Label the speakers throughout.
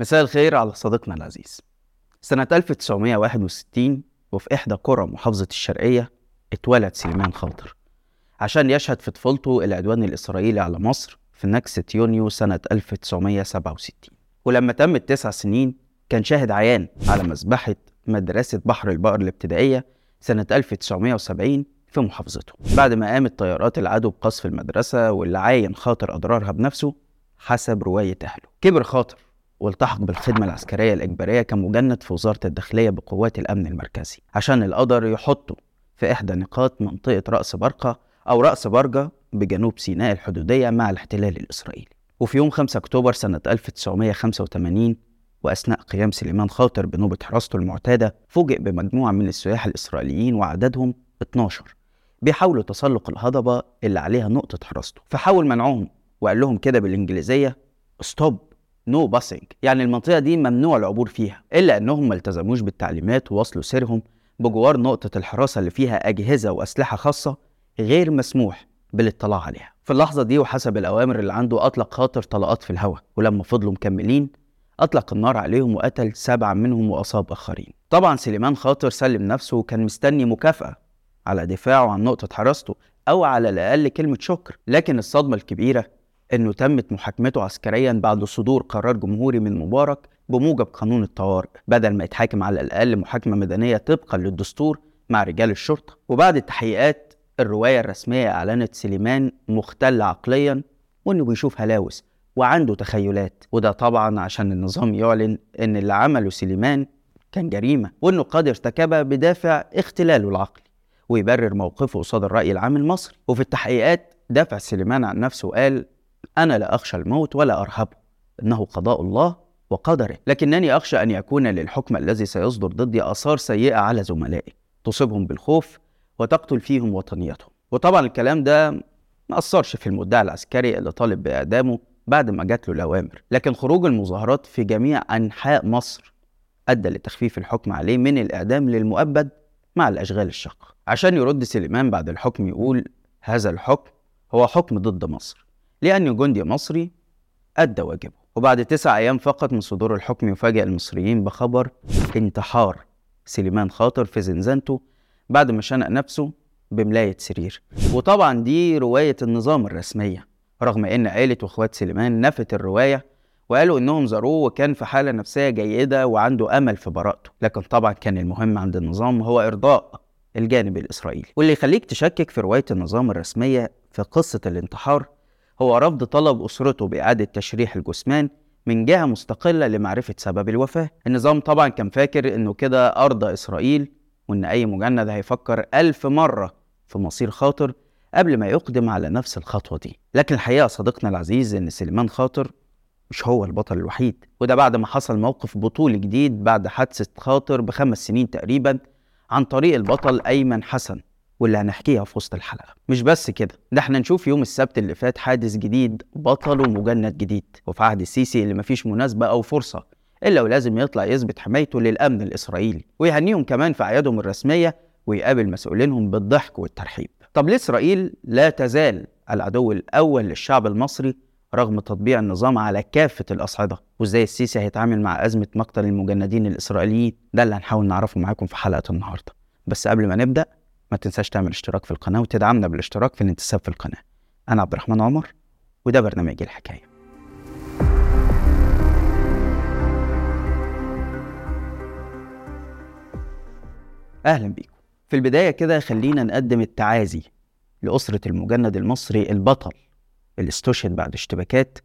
Speaker 1: مساء الخير على صديقنا العزيز. سنة 1961 وفي إحدى قرى محافظة الشرقية اتولد سليمان خاطر. عشان يشهد في طفولته العدوان الإسرائيلي على مصر في نكسة يونيو سنة 1967 ولما تم التسع سنين كان شاهد عيان على مذبحة مدرسة بحر البقر الابتدائية سنة 1970 في محافظته. بعد ما قامت طيارات العدو بقصف المدرسة واللي عاين خاطر أضرارها بنفسه حسب رواية أهله. كبر خاطر. والتحق بالخدمة العسكرية الإجبارية كمجند في وزارة الداخلية بقوات الأمن المركزي عشان القدر يحطه في إحدى نقاط منطقة رأس برقة أو رأس برجة بجنوب سيناء الحدودية مع الاحتلال الإسرائيلي. وفي يوم 5 أكتوبر سنة 1985 وأثناء قيام سليمان خاطر بنوبة حراسته المعتادة فوجئ بمجموعة من السياح الإسرائيليين وعددهم 12 بيحاولوا تسلق الهضبة اللي عليها نقطة حراسته. فحاول منعهم وقال لهم كده بالإنجليزية stop no passing يعني المنطقة دي ممنوع العبور فيها إلا أنهم ما التزموش بالتعليمات وواصلوا سيرهم بجوار نقطة الحراسة اللي فيها أجهزة وأسلحة خاصة غير مسموح بالاطلاع عليها. في اللحظة دي وحسب الأوامر اللي عنده أطلق خاطر طلقات في الهواء ولما فضلوا مكملين أطلق النار عليهم وقتل سبعة منهم وأصاب آخرين. طبعا سليمان خاطر سلم نفسه وكان مستني مكافأة على دفاعه عن نقطة حراسته أو على الأقل كلمة شكر لكن الصدمة الكبيرة إنه تمت محاكمته عسكريا بعد صدور قرار جمهوري من مبارك بموجب قانون الطوارئ بدل ما يتحاكم على الأقل محاكمة مدنيه طبقا للدستور مع رجال الشرطة. وبعد التحقيقات الرواية الرسمية أعلنت سليمان مختل عقليا وإنه بيشوف هلاوس وعنده تخيلات. وده طبعا عشان النظام يعلن إن اللي عمله سليمان كان جريمة وإنه قد ارتكبها بدافع اختلاله العقلي ويبرر موقفه قصاد الرأي العام المصري. وفي التحقيقات دافع سليمان عن نفسه قال أنا لا أخشى الموت ولا أرهبه. إنه قضاء الله وقدره. لكنني أخشى أن يكون للحكم الذي سيصدر ضدي آثار سيئة على زملائي. تصيبهم بالخوف وتقتل فيهم وطنيتهم. وطبعا الكلام ده ما أثرش في المدعي العسكري اللي طالب بإعدامه بعد ما جات له الأوامر. لكن خروج المظاهرات في جميع أنحاء مصر أدى لتخفيف الحكم عليه من الإعدام للمؤبد مع الأشغال الشاقة. عشان يرد سليمان بعد الحكم يقول هذا الحكم هو حكم ضد مصر. لأنه جندي مصري أدى واجبه. وبعد تسع أيام فقط من صدور الحكم يفاجئ المصريين بخبر انتحار سليمان خاطر في زنزانته بعد ما شنق نفسه بملاية سرير. وطبعا دي رواية النظام الرسمية رغم إن عيلة واخوات سليمان نفت الرواية وقالوا إنهم زاروه وكان في حالة نفسية جيدة وعنده أمل في براءته. لكن طبعا كان المهم عند النظام هو إرضاء الجانب الإسرائيلي. واللي يخليك تشكك في رواية النظام الرسمية في قصة الانتحار هو رفض طلب أسرته بإعادة تشريح الجثمان من جهة مستقلة لمعرفة سبب الوفاة. النظام طبعا كان فاكر إنه كده أرضى إسرائيل وإن أي مجند هيفكر ألف مرة في مصير خاطر قبل ما يقدم على نفس الخطوة دي. لكن الحقيقة صديقنا العزيز إن سليمان خاطر مش هو البطل الوحيد. وده بعد ما حصل موقف بطولي جديد بعد حادثة خاطر بخمس سنين تقريبا عن طريق البطل أيمن حسن. واللي هنحكيها في وسط الحلقة. مش بس كده ده إحنا نشوف يوم السبت اللي فات حادث جديد بطل ومجند جديد. وفي عهد السيسي اللي مفيش مناسبة أو فرصة إلا ولازم يطلع يثبت حمايته للأمن الإسرائيلي ويهنيهم كمان في أعيادهم الرسمية ويقابل مسؤولينهم بالضحك والترحيب. طب ليه إسرائيل لا تزال العدو الأول للشعب المصري رغم تطبيع النظام على كافة الأصعدة؟ وإزاي السيسي هيتعامل مع أزمة مقتل المجندين الإسرائيليين؟ ده اللي هنحاول نعرفه معاكم في حلقة النهاردة. بس قبل ما نبدأ ما تنساش تعمل اشتراك في القناة وتدعمنا بالاشتراك في الانتساب في القناة. أنا عبد الرحمن عمر وده برنامج الحكاية. أهلا بيكم. في البداية كده خلينا نقدم التعازي لأسرة المجند المصري البطل اللي استشهد بعد اشتباكات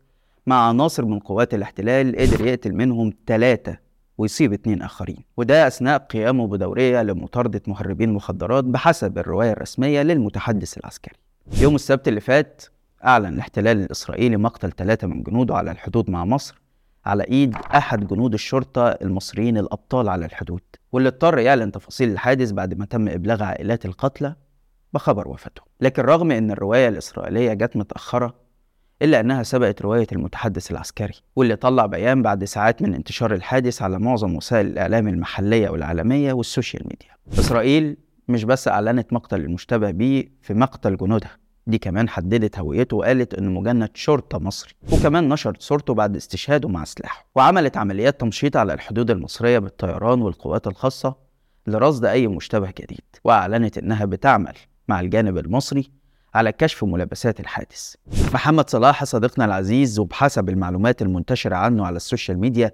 Speaker 1: مع عناصر من قوات الاحتلال قدر يقتل منهم ثلاثة ويصيب اتنين آخرين. وده أثناء قيامه بدورية لمطاردة مهربين مخدرات بحسب الرواية الرسمية للمتحدث العسكري. يوم السبت اللي فات أعلن الاحتلال الإسرائيلي مقتل ثلاثة من جنوده على الحدود مع مصر على إيد أحد جنود الشرطة المصريين الأبطال على الحدود. واللي اضطر يعلن تفاصيل الحادث بعد ما تم إبلاغ عائلات القتلى بخبر وفاته. لكن رغم أن الرواية الإسرائيلية جت متأخرة إلا أنها سبقت رواية المتحدث العسكري واللي طلع بيان بعد ساعات من انتشار الحادث على معظم وسائل الإعلام المحلية والعالمية وال social media. إسرائيل مش بس أعلنت مقتل المشتبه به في مقتل جنودها دي كمان حددت هويته وقالت إنه مجند شرطة مصري وكمان نشرت صورته بعد استشهاده مع سلاحه. وعملت عمليات تمشيط على الحدود المصرية بالطيران والقوات الخاصة لرصد أي مشتبه جديد وأعلنت إنها بتعمل مع الجانب المصري على كشف ملابسات الحادث. محمد صلاح صديقنا العزيز وبحسب المعلومات المنتشرة عنه على ال social media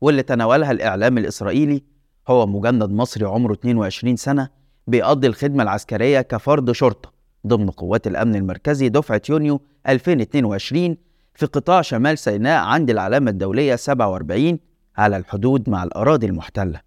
Speaker 1: واللي تناولها الإعلام الإسرائيلي هو مجند مصري عمره 22 سنة بيقضي الخدمة العسكرية كفرد شرطة ضمن قوات الأمن المركزي دفعة يونيو 2022 في قطاع شمال سيناء عند العلامة الدولية 47 على الحدود مع الأراضي المحتلة.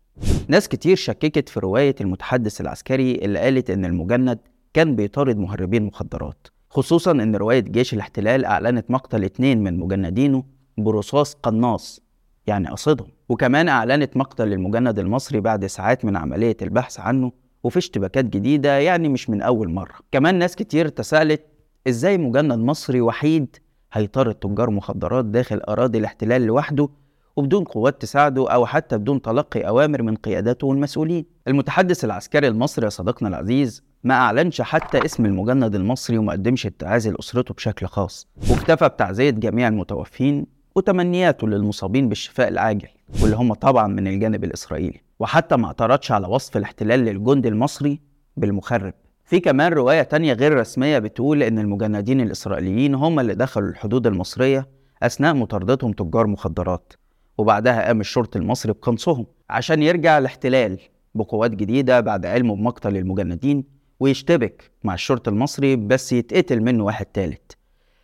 Speaker 1: ناس كتير شككت في رواية المتحدث العسكري اللي قالت إن المجند كان بيطارد مهربين مخدرات خصوصا إن رواية جيش الاحتلال أعلنت مقتل اتنين من مجندينه برصاص قناص يعني قصدهم. وكمان أعلنت مقتل المجند المصري بعد ساعات من عملية البحث عنه وفي اشتباكات جديدة يعني مش من أول مرة. كمان ناس كتير تساءلت إزاي مجند مصري وحيد هيطارد تجار مخدرات داخل أراضي الاحتلال لوحده وبدون قوات تساعده أو حتى بدون تلقي أوامر من قياداته والمسؤولين. المتحدث العسكري المصري صديقنا العزيز ما أعلنش حتى اسم المجند المصري وما قدمش التعازي لأسرته بشكل خاص. واكتفى بتعزية جميع المتوفين وتمنياته للمصابين بالشفاء العاجل واللي هم طبعا من الجانب الإسرائيلي. وحتى ما اعترضش على وصف الاحتلال للجند المصري بالمخرب. في كمان رواية تانية غير رسمية بتقول إن المجندين الإسرائيليين هم اللي دخلوا الحدود المصرية أثناء مطاردتهم تجار مخدرات. وبعدها قام الشرطي المصري بقنصهم عشان يرجع الاحتلال بقوات جديدة بعد علمه بمقتل المجندين ويشتبك مع الشرطي المصري بس يتقتل منه واحد تالت.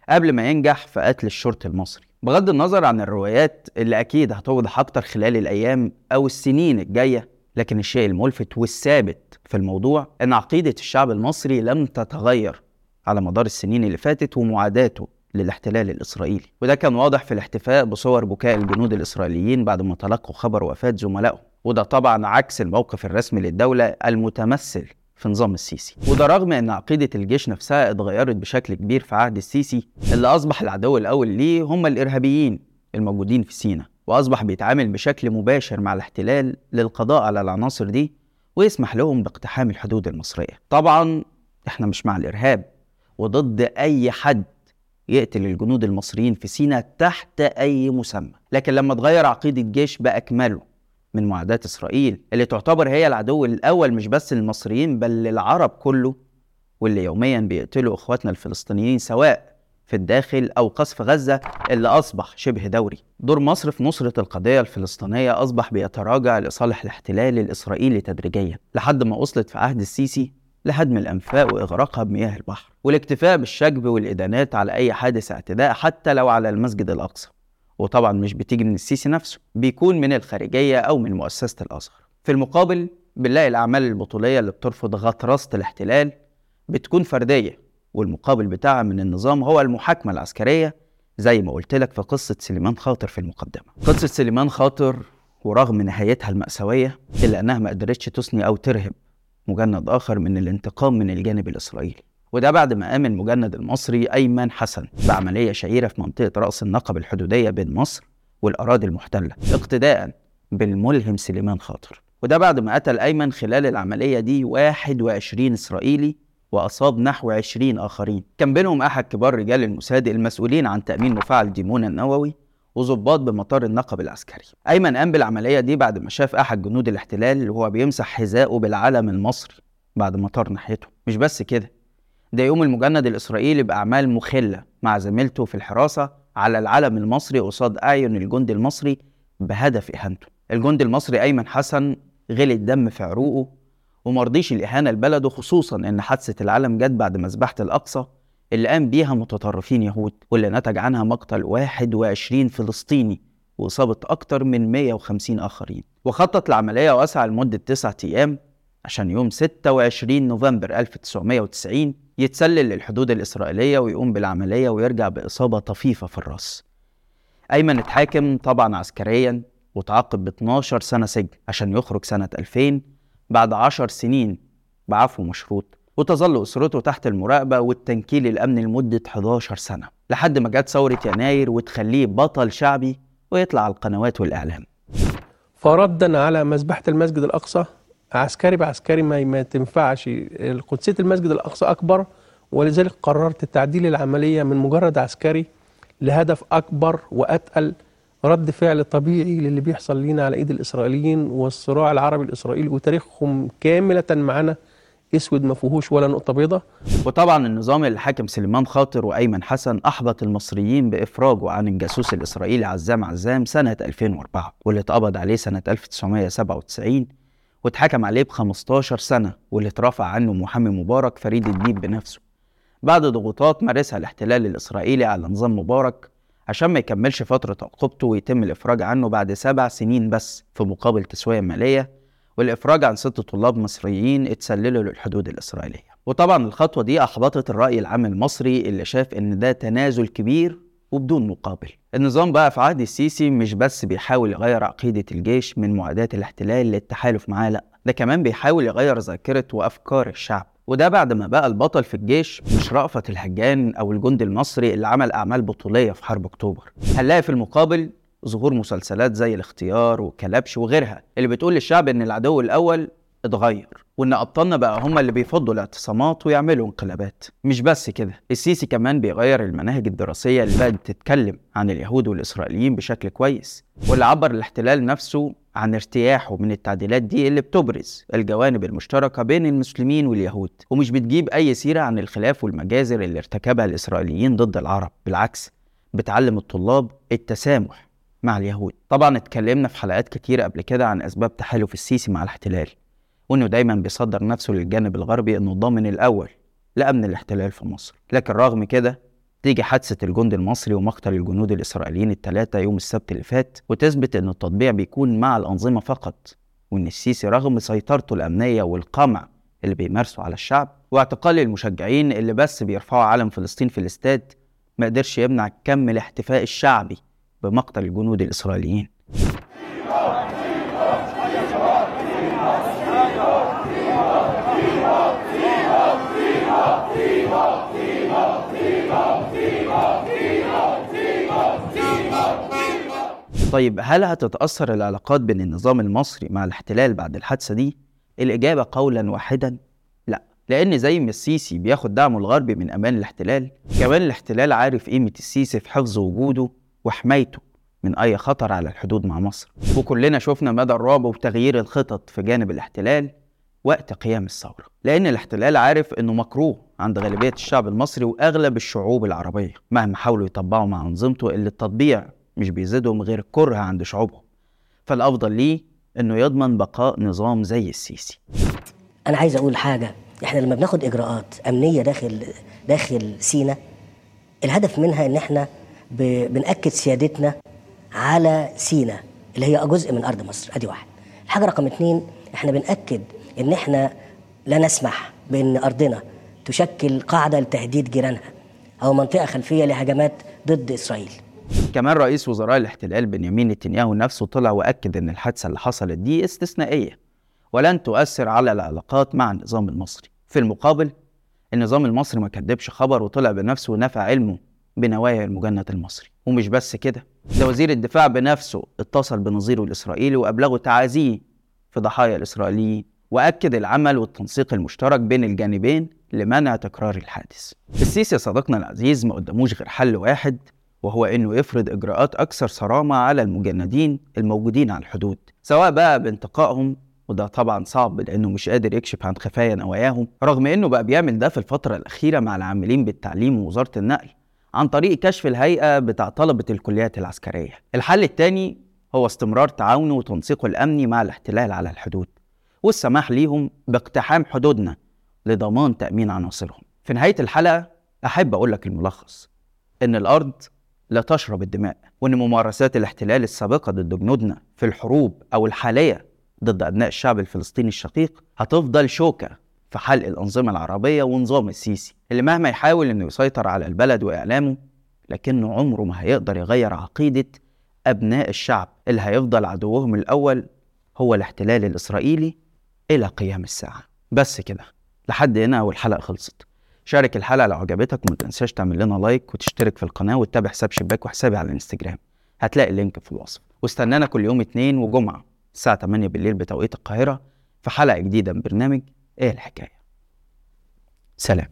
Speaker 1: قبل ما ينجح في قتل الشرطي المصري. بغض النظر عن الروايات اللي أكيد هتوضح أكتر خلال الأيام أو السنين الجاية لكن الشيء الملفت والثابت في الموضوع إن عقيدة الشعب المصري لم تتغير على مدار السنين اللي فاتت ومعاداته للاحتلال الإسرائيلي. وده كان واضح في الاحتفاء بصور بكاء الجنود الإسرائيليين بعد ما تلقوا خبر وفاة زملائهم. وده طبعا عكس الموقف الرسمي للدولة المتمثل في نظام السيسي. وده رغم إن عقيدة الجيش نفسها اتغيرت بشكل كبير في عهد السيسي اللي أصبح العدو الأول ليه هم الإرهابيين الموجودين في سينا وأصبح بيتعامل بشكل مباشر مع الاحتلال للقضاء على العناصر دي ويسمح لهم باقتحام الحدود المصرية. طبعا إحنا مش مع الإرهاب وضد أي حد يقتل الجنود المصريين في سينا تحت أي مسمى. لكن لما اتغير عقيدة الجيش بأكمله من معاداة إسرائيل اللي تعتبر هي العدو الأول مش بس للمصريين بل للعرب كله واللي يوميا بيقتلوا إخواتنا الفلسطينيين سواء في الداخل أو قصف غزة اللي أصبح شبه دوري. دور مصر في نصرة القضية الفلسطينية أصبح بيتراجع لصالح الاحتلال الإسرائيلي تدريجيا لحد ما وصلت في عهد السيسي لهدم الأنفاق وإغراقها بمياه البحر. والاكتفاء بالشجب والإدانات على أي حادث اعتداء حتى لو على المسجد الأقصى. وطبعا مش بتيجي من السيسي نفسه بيكون من الخارجية أو من مؤسسة الأزهر. في المقابل بنلاقي الأعمال البطولية اللي بترفض غطرسة الاحتلال بتكون فردية والمقابل بتاعها من النظام هو المحاكمة العسكرية زي ما قلت لك في قصة سليمان خاطر في المقدمة. قصة سليمان خاطر ورغم نهايتها المأساوية إلا أنها ما قدرتش تثني أو ترهب مجند آخر من الانتقام من الجانب الإسرائيلي. وده بعد ما قام المجند المصري أيمن حسن بعملية شهيرة في منطقة رأس النقب الحدودية بين مصر والأراضي المحتلة اقتداء بالملهم سليمان خاطر. وده بعد ما قتل أيمن خلال العملية دي 21 إسرائيلي وأصاب نحو 20 آخرين. كان بينهم أحد كبار رجال الموساد المسؤولين عن تأمين مفاعل ديمونا النووي وظباط بمطار النقب العسكري. أيمن قام بالعملية دي بعد ما شاف أحد جنود الاحتلال وهو بيمسح حذائه بالعلم المصري بعد ما طار ناحيته. مش بس كده ده يوم المجند الإسرائيلي بأعمال مخلة مع زميلته في الحراسة على العلم المصري قصاد أعين الجندي المصري بهدف إهانته. الجندي المصري أيمن حسن غلي الدم في عروقه ومرضيش الإهانة لبلده خصوصا إن حادثة العلم جت بعد مذبحة الأقصى اللي قام بيها متطرفين يهود واللي نتج عنها مقتل 21 فلسطيني وإصابة أكتر من 150 آخرين. وخطط العملية وأسعى لمدة تسعة أيام عشان يوم 26 نوفمبر 1990 يتسلل للحدود الإسرائيلية ويقوم بالعملية ويرجع بإصابة طفيفة في الرأس. أيمن اتحاكم طبعا عسكريا وتعاقب ب 12 سنة سجن عشان يخرج سنة 2000 بعد 10 سنين بعفو مشروط. وتظل أسرته تحت المراقبة والتنكيل الأمني لمدة 11 سنة لحد ما جت ثورة يناير وتخليه بطل شعبي ويطلع على القنوات والإعلام.
Speaker 2: فردا على مذبحة المسجد الأقصى. عسكري بعسكري ما, ما تنفعش قدسية المسجد الأقصى أكبر ولذلك قررت تعديل العملية من مجرد عسكري لهدف أكبر وأتقل رد فعل طبيعي للي بيحصل لينا على إيد الإسرائيليين والصراع العربي الإسرائيلي وتاريخهم كاملة معنا أسود ما فيهوش ولا نقطة بيضاء
Speaker 1: وطبعا النظام اللي حاكم سليمان خاطر وأيمن حسن أحبط المصريين بافراجه عن الجاسوس الإسرائيلي عزام عزام سنة 2004 واللي اتقبض عليه سنة 1997 واتحكم عليه ب 15 سنة واللي اترفع عنه محامي مبارك فريد الديب بنفسه. بعد ضغوطات مارسها الاحتلال الإسرائيلي على نظام مبارك عشان ما يكملش فترة عقوبته ويتم الإفراج عنه بعد سبع سنين بس في مقابل تسوية مالية والإفراج عن ست طلاب مصريين اتسللوا للحدود الإسرائيلية. وطبعا الخطوة دي أحبطت الرأي العام المصري اللي شاف إن ده تنازل كبير وبدون مقابل. النظام بقى في عهد السيسي مش بس بيحاول يغير عقيدة الجيش من معاداة الاحتلال للتحالف معاه لأ ده كمان بيحاول يغير ذاكرة وأفكار الشعب. وده بعد ما بقى البطل في الجيش مش رأفت الهجان أو الجندي المصري اللي عمل أعمال بطولية في حرب أكتوبر. هنلاقي في المقابل ظهور مسلسلات زي الاختيار وكلبش وغيرها اللي بتقول للشعب إن العدو الأول اتغير وإن أبطالنا بقى هم اللي بيفضوا الاعتصامات ويعملوا انقلابات. مش بس كده السيسي كمان بيغير المناهج الدراسية اللي بقت تتكلم عن اليهود والإسرائيليين بشكل كويس واللي عبر الاحتلال نفسه عن ارتياحه من التعديلات دي اللي بتبرز الجوانب المشتركة بين المسلمين واليهود. ومش بتجيب أي سيرة عن الخلاف والمجازر اللي ارتكبها الإسرائيليين ضد العرب بالعكس بتعلم الطلاب التسامح مع اليهود. طبعا اتكلمنا في حلقات كتير قبل كده عن أسباب تحالف السيسي مع الاحتلال. وإنه دايما بيصدر نفسه للجانب الغربي إنه ضامن الأول لأمن الاحتلال في مصر. لكن رغم كده تيجي حادثة الجندي المصري ومقتل الجنود الإسرائيليين الثلاثة يوم السبت اللي فات وتثبت إن التطبيع بيكون مع الأنظمة فقط وإن السيسي رغم سيطرته الأمنية والقمع اللي بيمارسه على الشعب واعتقال المشجعين اللي بس بيرفعوا علم فلسطين في الاستاد ما قدرش يمنع كم الاحتفاء الشعبي بمقتل الجنود الإسرائيليين. طيب هل هتتأثر العلاقات بين النظام المصري مع الاحتلال بعد الحادثة دي؟ الإجابة قولا واحدا لا لأن زي ما السيسي بياخد دعمه الغربي من أمان الاحتلال كمان الاحتلال عارف قيمة السيسي في حفظ وجوده وحمايته من أي خطر على الحدود مع مصر وكلنا شفنا مدى الرعب وتغيير الخطط في جانب الاحتلال وقت قيام الثورة لأن الاحتلال عارف أنه مكروه عند غالبية الشعب المصري وأغلب الشعوب العربية مهما حاولوا يطبقوا مع أنظمته اللي التطبيع مش بيزيدهم غير كره عند شعوبهم. فالأفضل ليه أنه يضمن بقاء نظام زي السيسي.
Speaker 3: أنا عايز أقول حاجة. إحنا لما بناخد إجراءات أمنية داخل داخل سينا الهدف منها إن إحنا بنأكد سيادتنا على سينا اللي هي جزء من أرض مصر. أدي واحد. الحاجة رقم اتنين إحنا بنأكد إن إحنا لا نسمح بأن أرضنا تشكل قاعدة لتهديد جيرانها أو منطقة خلفية لهجمات ضد إسرائيل.
Speaker 1: كمان رئيس وزراء الاحتلال بنيامين نتنياهو نفسه طلع وأكد إن الحادثة اللي حصلت دي استثنائية ولن تؤثر على العلاقات مع النظام المصري. في المقابل النظام المصري ما كدبش خبر وطلع بنفسه ونفى علمه بنوايا المجند المصري. ومش بس كده ده وزير الدفاع بنفسه اتصل بنظيره الإسرائيلي وأبلغه تعازيه في ضحايا الإسرائيليين وأكد العمل والتنسيق المشترك بين الجانبين لمنع تكرار الحادث. السيسي يا صديقنا العزيز ما قدموش غير حل واحد وهو إنه يفرض إجراءات أكثر صرامة على المجندين الموجودين على الحدود سواء بقى بانتقائهم وده طبعا صعب لأنه مش قادر يكشف عن خفايا نواياهم رغم إنه بقى بيعمل ده في الفترة الأخيرة مع العاملين بالتعليم ووزارة النقل عن طريق كشف الهيئة بتاع طلبة الكليات العسكرية. الحل الثاني هو استمرار تعاونه وتنسيقه الأمني مع الاحتلال على الحدود والسماح ليهم باقتحام حدودنا لضمان تأمين عناصرهم. في نهاية الحلقة أحب أقول لك الملخص إن الأرض لا تشرب الدماء وإن ممارسات الاحتلال السابقة ضد جنودنا في الحروب أو الحالية ضد أبناء الشعب الفلسطيني الشقيق هتفضل شوكة في حلق الأنظمة العربية ونظام السيسي اللي مهما يحاول إنه يسيطر على البلد وإعلامه لكنه عمره ما هيقدر يغير عقيدة أبناء الشعب اللي هيفضل عدوهم الأول هو الاحتلال الإسرائيلي إلى قيام الساعة. بس كده لحد هنا والحلقة خلصت. شارك الحلقة لو عجبتك وما تنساش تعمل لنا like وتشترك في القناة وتتابع حساب شباك وحسابي على الانستجرام. هتلاقي ال link في الوصف. واستنانا كل يوم اتنين وجمعة الساعة 8 بالليل بتوقيت القاهرة في حلقة جديدة من برنامج إيه الحكاية. سلام.